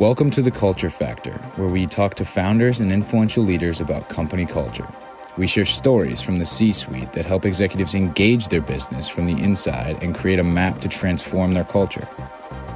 Welcome to the Culture Factor, where we talk to founders and influential leaders about company culture. We share stories from the C suite that help executives engage their business from the inside and create a map to transform their culture.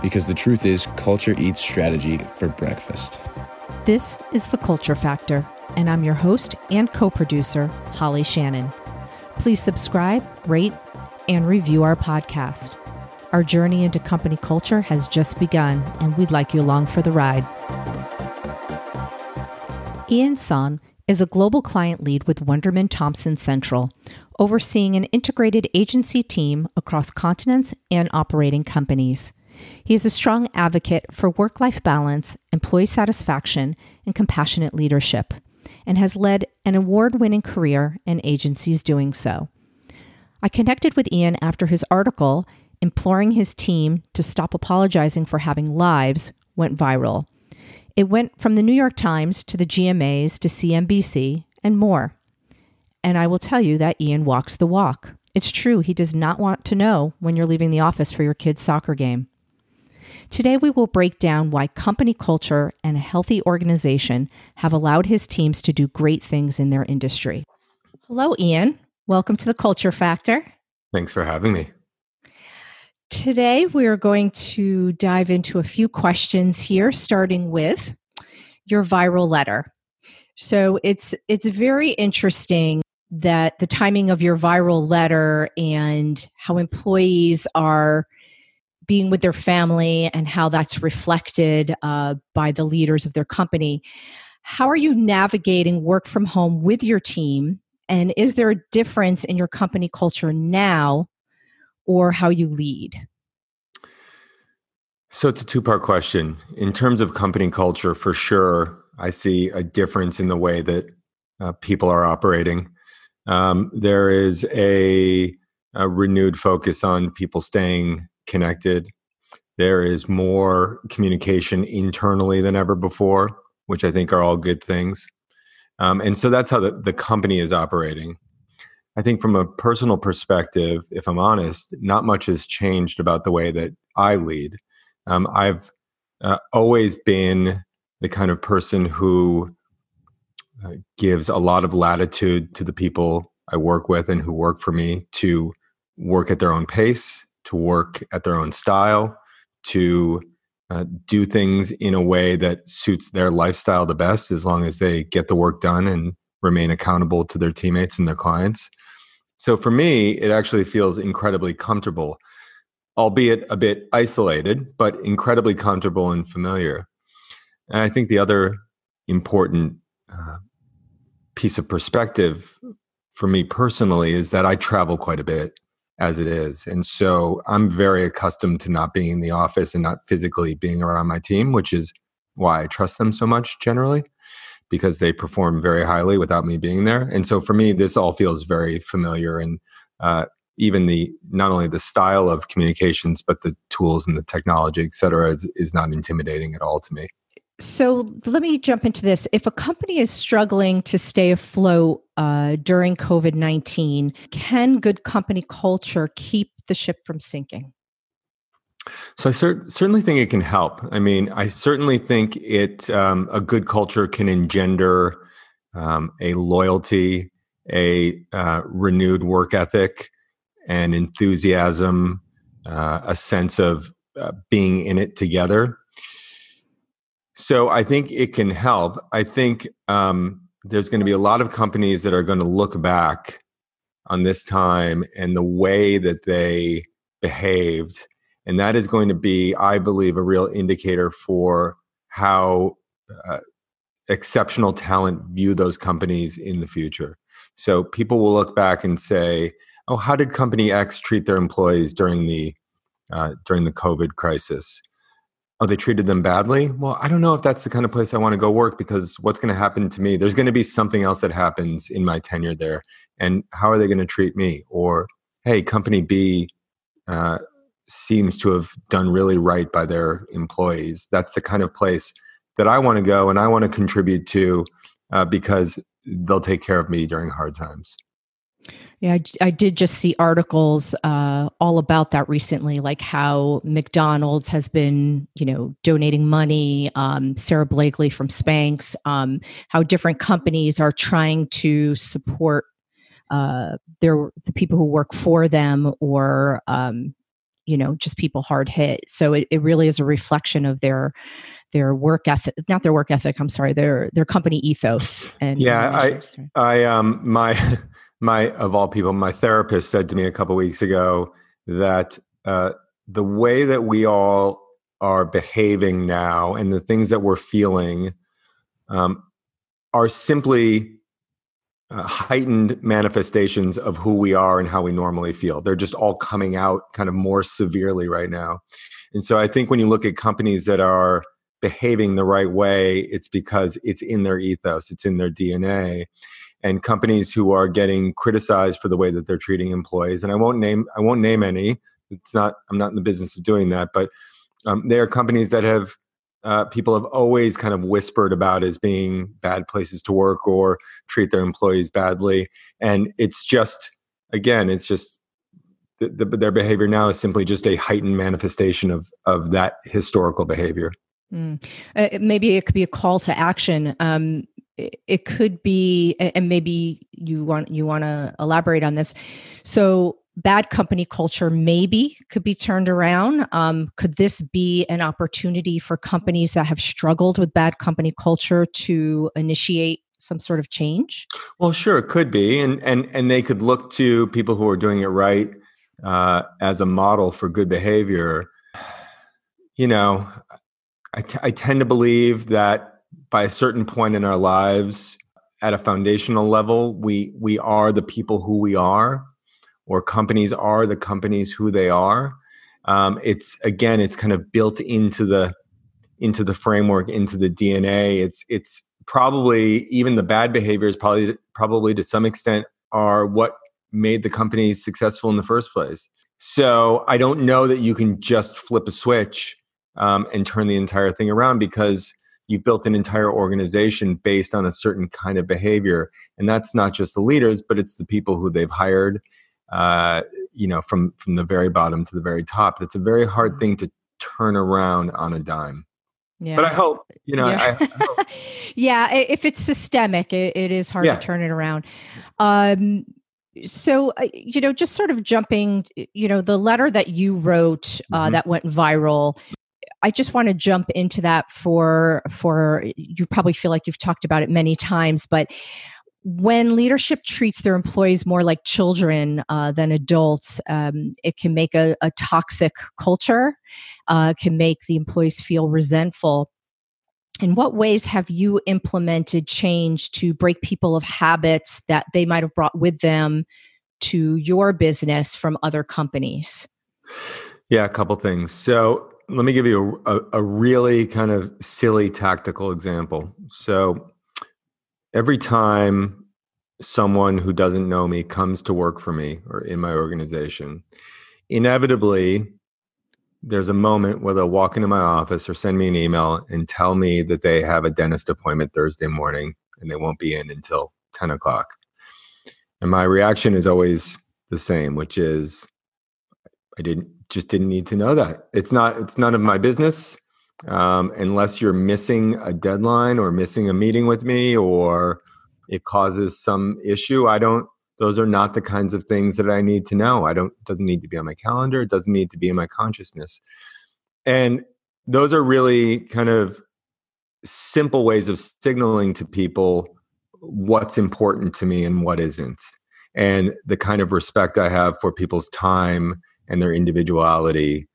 Because the truth is, culture eats strategy for breakfast. This is The Culture Factor, and I'm your host and co producer, Holly Shannon. Please subscribe, rate, and review our podcast. Our journey into company culture has just begun, and we'd like you along for the ride. Ian Sohn is a global client lead with Wunderman Thompson Central, overseeing an integrated agency team across continents and operating companies. He is a strong advocate for work life balance, employee satisfaction, and compassionate leadership, and has led an award winning career in agencies doing so. I connected with Ian after his article imploring his team to stop apologizing for having lives went viral. It went from the New York Times to the GMAs to CNBC and more. And I will tell you that Ian walks the walk. It's true, he does not want to know when you're leaving the office for your kid's soccer game. Today, we will break down why company culture and a healthy organization have allowed his teams to do great things in their industry. Hello, Ian. Welcome to the Culture Factor. Thanks for having me. Today, we are going to dive into a few questions here, starting with your viral letter. So it's it's very interesting that the timing of your viral letter and how employees are being with their family and how that's reflected uh, by the leaders of their company. How are you navigating work from home with your team? And is there a difference in your company culture now or how you lead? So it's a two part question. In terms of company culture, for sure, I see a difference in the way that uh, people are operating. Um, there is a, a renewed focus on people staying connected. There is more communication internally than ever before, which I think are all good things. Um, and so that's how the, the company is operating. I think from a personal perspective, if I'm honest, not much has changed about the way that I lead. Um, I've uh, always been the kind of person who uh, gives a lot of latitude to the people I work with and who work for me to work at their own pace, to work at their own style, to uh, do things in a way that suits their lifestyle the best as long as they get the work done and remain accountable to their teammates and their clients. So for me, it actually feels incredibly comfortable, albeit a bit isolated, but incredibly comfortable and familiar. And I think the other important uh, piece of perspective for me personally is that I travel quite a bit as it is. And so I'm very accustomed to not being in the office and not physically being around my team, which is why I trust them so much generally because they perform very highly without me being there. And so for me, this all feels very familiar and uh, even the not only the style of communications but the tools and the technology et cetera is, is not intimidating at all to me so let me jump into this. If a company is struggling to stay afloat uh, during COVID 19, can good company culture keep the ship from sinking? So I cer- certainly think it can help. I mean, I certainly think it um, a good culture can engender um, a loyalty, a uh, renewed work ethic, and enthusiasm, uh, a sense of uh, being in it together. So I think it can help. I think um, there's going to be a lot of companies that are going to look back on this time and the way that they behaved and that is going to be, I believe, a real indicator for how uh, exceptional talent view those companies in the future. So people will look back and say, "Oh, how did company X treat their employees during the uh, during the COVID crisis?" Oh, they treated them badly. Well, I don't know if that's the kind of place I want to go work because what's going to happen to me? There's going to be something else that happens in my tenure there, and how are they going to treat me? Or, hey, company B uh, seems to have done really right by their employees. That's the kind of place that I want to go and I want to contribute to uh, because they'll take care of me during hard times. Yeah, I, I, did just see articles uh, all about that recently, like how McDonald's has been, you know, donating money. Um, Sara Blakely from Spanx, um, how different companies are trying to support uh, their the people who work for them, or um, you know, just people hard hit. So it, it really is a reflection of their their work ethic, not their work ethic. I'm sorry, their their company ethos. And yeah, I I um my my of all people, my therapist said to me a couple weeks ago that uh, the way that we all are behaving now and the things that we're feeling um, are simply uh, heightened manifestations of who we are and how we normally feel. They're just all coming out kind of more severely right now. And so I think when you look at companies that are behaving the right way, it's because it's in their ethos, it's in their DNA and companies who are getting criticized for the way that they're treating employees and i won't name i won't name any it's not i'm not in the business of doing that but um, they are companies that have uh, people have always kind of whispered about as being bad places to work or treat their employees badly and it's just again it's just the, the, their behavior now is simply just a heightened manifestation of of that historical behavior Mm. Uh, maybe it could be a call to action. Um, it could be and maybe you want you want to elaborate on this so bad company culture maybe could be turned around. Um, could this be an opportunity for companies that have struggled with bad company culture to initiate some sort of change? Well sure it could be and and and they could look to people who are doing it right uh, as a model for good behavior. You know I, t- I tend to believe that by a certain point in our lives at a foundational level we we are the people who we are or companies are the companies who they are. Um, it's again it's kind of built into the into the framework into the dna it's it's probably even the bad behaviors probably probably to some extent are what made the company successful in the first place. So i don't know that you can just flip a switch um, and turn the entire thing around because you've built an entire organization based on a certain kind of behavior. And that's not just the leaders but it's the people who they've hired uh, you know from from the very bottom to the very top it's a very hard mm-hmm. thing to turn around on a dime yeah. But I hope, you know, yeah. I, I hope. yeah if it's systemic, it, it is hard yeah. to turn it around. Um, so uh, you know just sort of jumping you know the letter that you wrote uh, mm-hmm. that went viral I just want to jump into that for for you probably feel like you've talked about it many times, but when leadership treats their employees more like children uh, than adults, um, it can make a, a toxic culture, uh, can make the employees feel resentful. In what ways have you implemented change to break people of habits that they might have brought with them to your business from other companies? Yeah, a couple things. So let me give you a, a, a, really kind of silly tactical example. So every time someone who doesn't know me comes to work for me or in my organization, inevitably there's a moment where they'll walk into my office or send me an email and tell me that they have a dentist appointment Thursday morning and they won't be in until 10 o'clock. And my reaction is always the same, which is, I didn't just didn't need to know that. It's not. It's none of my business. Um, unless you're missing a deadline or missing a meeting with me or it causes some issue, I don't. Those are not the kinds of things that I need to know. I don't. Doesn't need to be on my calendar. It doesn't need to be in my consciousness. And those are really kind of simple ways of signaling to people what's important to me and what isn't and the kind of respect I have for people's time and their individuality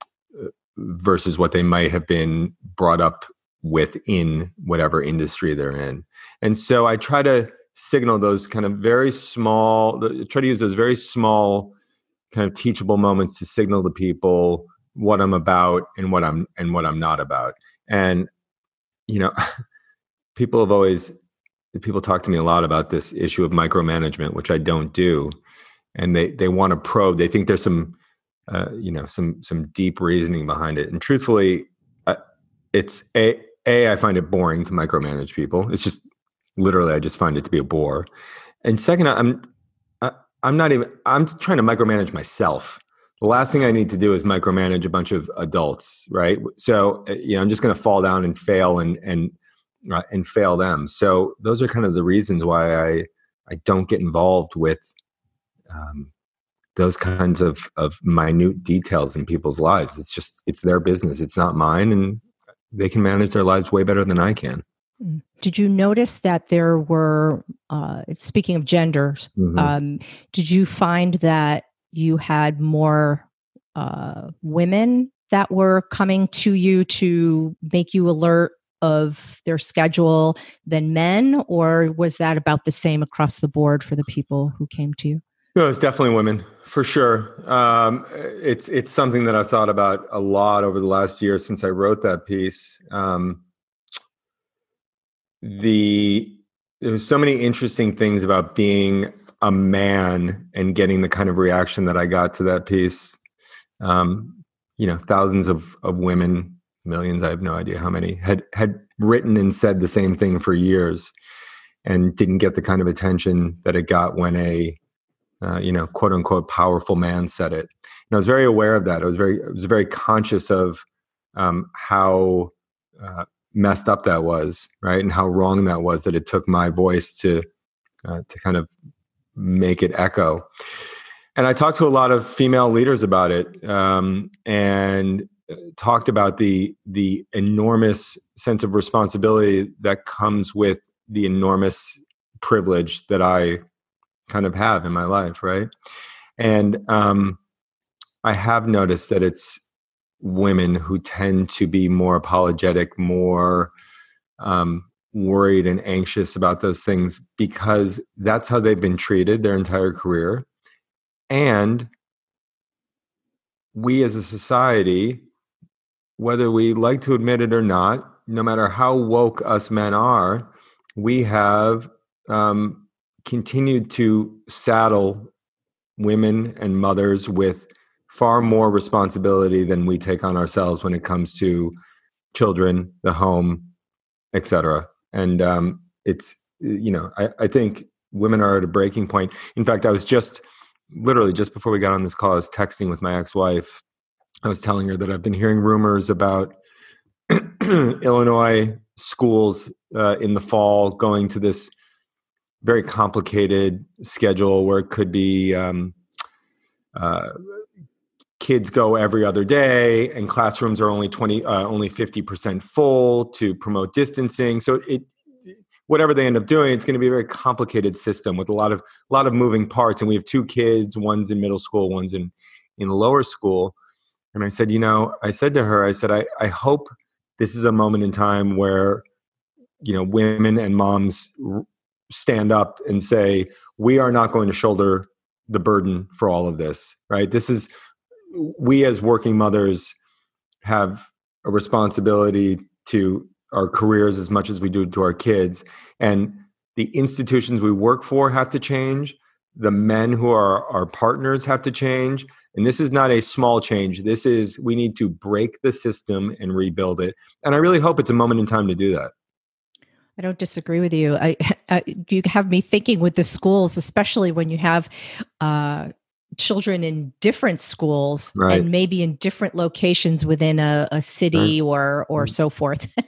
versus what they might have been brought up with in whatever industry they're in. And so I try to signal those kind of very small, try to use those very small kind of teachable moments to signal to people what I'm about and what I'm and what I'm not about. And you know, people have always people talk to me a lot about this issue of micromanagement, which I don't do. And they they want to probe. They think there's some uh, you know some some deep reasoning behind it and truthfully uh, it's a a i find it boring to micromanage people it's just literally i just find it to be a bore and second i'm I, I'm not even. I'm trying to micromanage myself. The last thing I need to do is micromanage a bunch of adults, right? So uh, you know, I'm just going to fall down and fail and and uh, and fail them. So those are kind of the reasons why I I don't get involved with um, those kinds of of minute details in people's lives. It's just it's their business. It's not mine, and they can manage their lives way better than I can. Mm. Did you notice that there were, uh, speaking of genders, mm-hmm. um, did you find that you had more uh, women that were coming to you to make you alert of their schedule than men, or was that about the same across the board for the people who came to you? No, it's definitely women for sure. Um, it's it's something that I've thought about a lot over the last year since I wrote that piece. Um, the there's so many interesting things about being a man and getting the kind of reaction that I got to that piece. Um, you know, thousands of of women millions i have no idea how many had had written and said the same thing for years and didn't get the kind of attention that it got when a uh, you know quote unquote powerful man said it. And i was very aware of that. I was very i was very conscious of um, how uh, messed up that was right? And how wrong that was that it took my voice to uh, to kind of make it echo. And i talked to a lot of female leaders about it um, and talked about the the enormous sense of responsibility that comes with the enormous privilege that I kind of have in my life, right? And um, I have noticed that it's women who tend to be more apologetic, more um, worried and anxious about those things because that's how they've been treated their entire career. And we as a society whether we like to admit it or not, no matter how woke us men are, we have um, continued to saddle women and mothers with far more responsibility than we take on ourselves when it comes to children, the home, etc. And um, it's you know I, I think women are at a breaking point. In fact, I was just literally just before we got on this call, I was texting with my ex-wife I was telling her that I've been hearing rumors about Illinois schools uh, in the fall going to this very complicated schedule where it could be um, uh, kids go every other day and classrooms are only 20 uh, only 50% full to promote distancing. So it whatever they end up doing it's going to be a very complicated system with a lot of a lot of moving parts. And we have two kids one's in middle school one's in in lower school. And I said, you know, I said to her, I said, I, I hope this is a moment in time where, you know, women and moms stand up and say, we are not going to shoulder the burden for all of this, right? This is, we as working mothers have a responsibility to our careers as much as we do to our kids. And the institutions we work for have to change. The men who are our partners have to change. And this is not a small change. This is we need to break the system and rebuild it. And i really hope it's a moment in time to do that I don't disagree with you. I, I, you have me thinking with the schools, especially when you have uh, children in different schools right. and maybe in different locations within a, a city or or mm. so forth.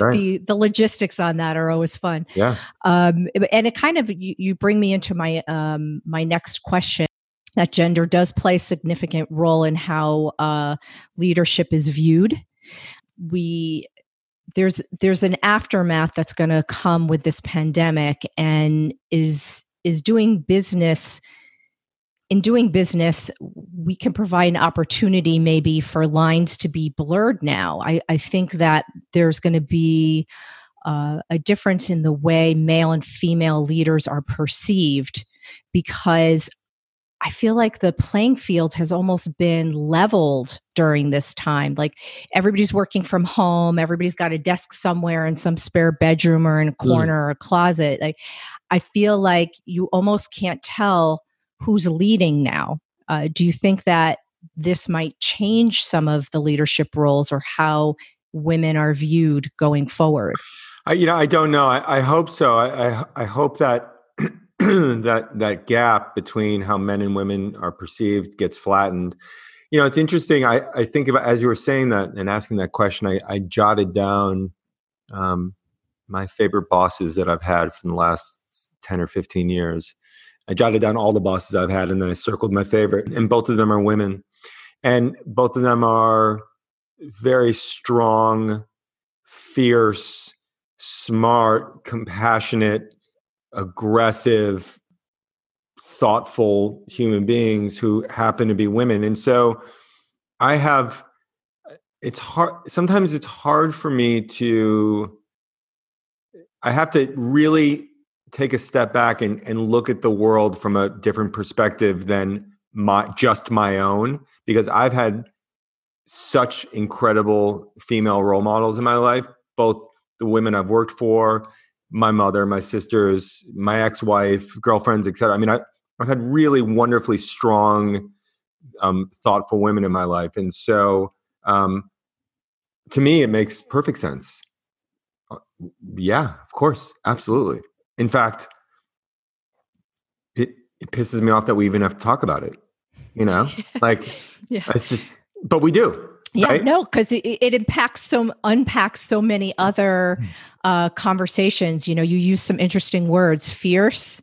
The the logistics on that are always fun. Yeah. Um, and it kind of you, you bring me into my um, my next question. That gender does play a significant role in how uh, leadership is viewed. We there's there's an aftermath that's going to come with this pandemic and is is doing business in doing business, we can provide an opportunity maybe for lines to be blurred now. I, I think that there's going to be uh, a difference in the way male and female leaders are perceived because I feel like the playing field has almost been leveled during this time. Like everybody's working from home, everybody's got a desk somewhere in some spare bedroom or in a mm. corner mm. or a closet. Like I feel like you almost can't tell who's leading now. Uh, do you think that this might change some of the leadership roles or how women are viewed going forward? I, you know, I don't know. I, I hope so. I, I, I hope that that that gap between how men and women are perceived gets flattened. You know, it's interesting. I, I think about as you were saying that and asking that question, I, I jotted down um, my favorite bosses that I've had from the last 10 or 15 years. I jotted down all the bosses I've had and then I circled my favorite, and both of them are women. And both of them are very strong, fierce, smart, compassionate, aggressive, thoughtful human beings who happen to be women. And so I have it's hard sometimes it's hard for me to I have to really take a step back and, and look at the world from a different perspective than my just my own because I've had such incredible female role models in my life, both the women I've worked for, my mother, my sisters, my ex-wife, girlfriends, etc. I mean, I, I've had really wonderfully strong, um, thoughtful women in my life, and so um, to me, it makes perfect sense. Uh, yeah, of course, absolutely. In fact, it it pisses me off that we even have to talk about it. You know, like yeah. it's just, but we do. Yeah, right? no, because it, it impacts so unpacks so many other hmm. uh, conversations. You know, you use some interesting words: fierce,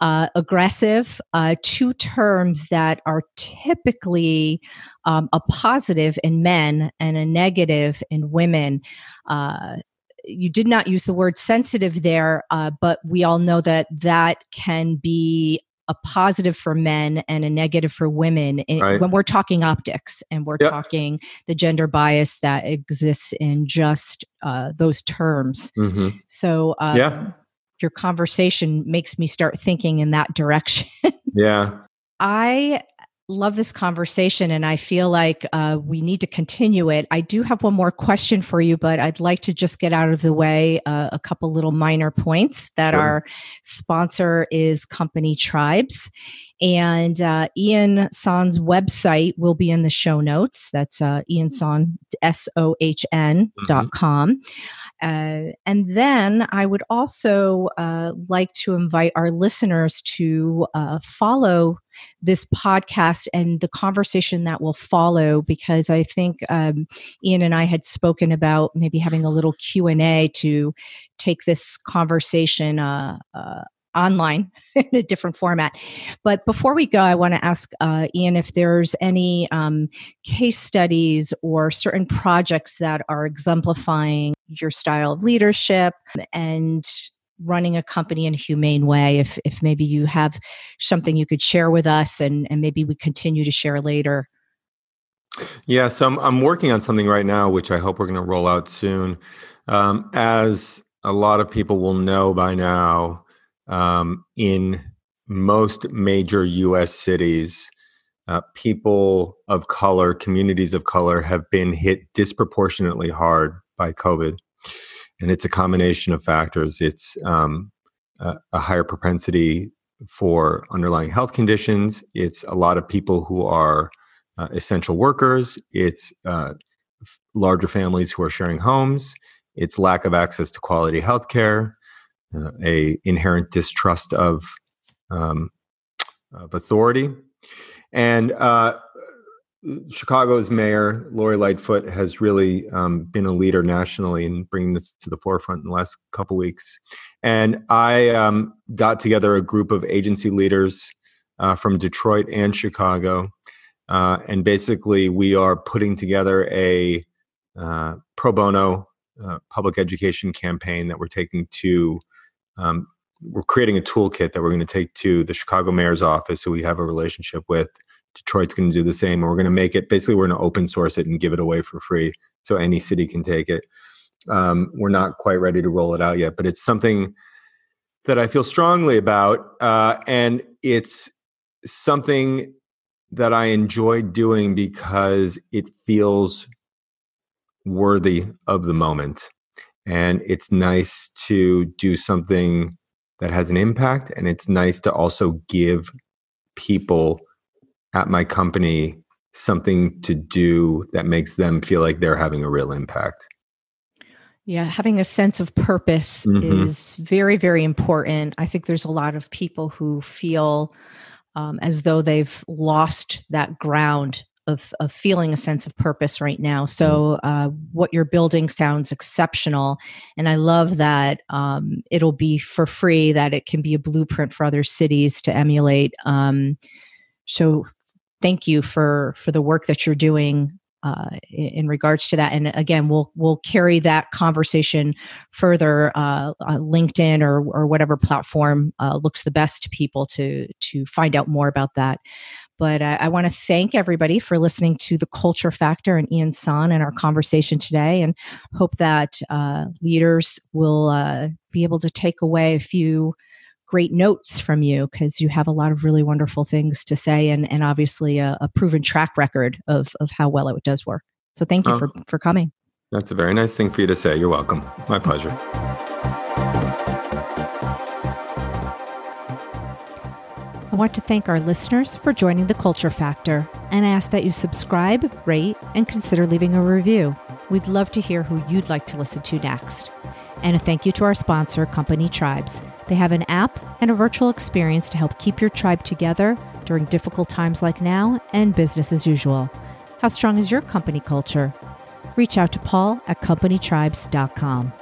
uh, aggressive, uh, two terms that are typically um, a positive in men and a negative in women. Uh, you did not use the word sensitive there, uh, but we all know that that can be a positive for men and a negative for women right. when we're talking optics and we're yep. talking the gender bias that exists in just uh, those terms. Mm-hmm. So, um, yeah. Your conversation makes me start thinking in that direction. yeah. I love this conversation and I feel like uh, we need to continue it. I do have one more question for you, but I'd like to just get out of the way uh, a couple little minor points that sure. our sponsor is Company Tribes. And uh, Ian Sohn's website will be in the show notes. That's uh, Ian Sohn, S O H N dot mm-hmm. com. Uh, and then I would also uh, like to invite our listeners to uh, follow this podcast and the conversation that will follow because i think um, ian and i had spoken about maybe having a little q&a to take this conversation uh, uh, online in a different format. But before we go, I want to ask uh, Ian if there's any um, case studies or certain projects that are exemplifying your style of leadership and running a company in a humane way. If if maybe you have something you could share with us and and maybe we continue to share later. Yeah so i'm, I'm working on something right now which i hope we're going to roll out soon. Um, as a lot of people will know by now um, in most major us cities uh, people of color communities of color have been hit disproportionately hard by covid and it's a combination of factors. It's um, a, a, higher propensity for underlying health conditions. It's a lot of people who are uh, essential workers. It's uh, f- larger families who are sharing homes. It's lack of access to quality health care, uh, a inherent distrust of, um, of authority. And uh, Chicago's mayor Lori Lightfoot has really um, been a leader nationally in bringing this to the forefront in the last couple weeks. And I um, got together a group of agency leaders uh, from Detroit and Chicago, uh, and basically we are putting together a uh, pro bono uh, public education campaign that we're taking to. Um, we're creating a toolkit that we're going to take to the Chicago mayor's office, who we have a relationship with, Detroit's going to do the same. And we're going to make it basically, we're going to open source it and give it away for free so any city can take it. Um, we're not quite ready to roll it out yet, but it's something that I feel strongly about. Uh, and it's something that I enjoy doing because it feels worthy of the moment. And it's nice to do something that has an impact. And it's nice to also give people at my company something to do that makes them feel like they're having a real impact. Yeah, having a sense of purpose mm-hmm. is very, very important. I think there's a lot of people who feel um, as though they've lost that ground of, of feeling a sense of purpose right now. So, mm-hmm. uh, what you're building sounds exceptional. And I love that um, it'll be for free, that it can be a blueprint for other cities to emulate. Um, so, thank you for for the work that you're doing uh, in regards to that. And again, we'll we'll carry that conversation further. Uh, LinkedIn or or whatever platform uh, looks the best to people to to find out more about that. But I, I want to thank everybody for listening to the Culture Factor and Ian Sohn and our conversation today, and hope that uh, leaders will uh, be able to take away a few great notes from you because you have a lot of really wonderful things to say and, and obviously a, a proven track record of, of how well it does work. So thank you oh, for, for coming. That's a very nice thing for you to say. You're welcome. My pleasure. I want to thank our listeners for joining the Culture Factor and ask that you subscribe, rate, and consider leaving a review. We'd love to hear who you'd like to listen to next. And a thank you to our sponsor, Company Tribes. They have an app and a virtual experience to help keep your tribe together during difficult times like now and business as usual. How strong is your company culture? Reach out to Paul at companytribes.com.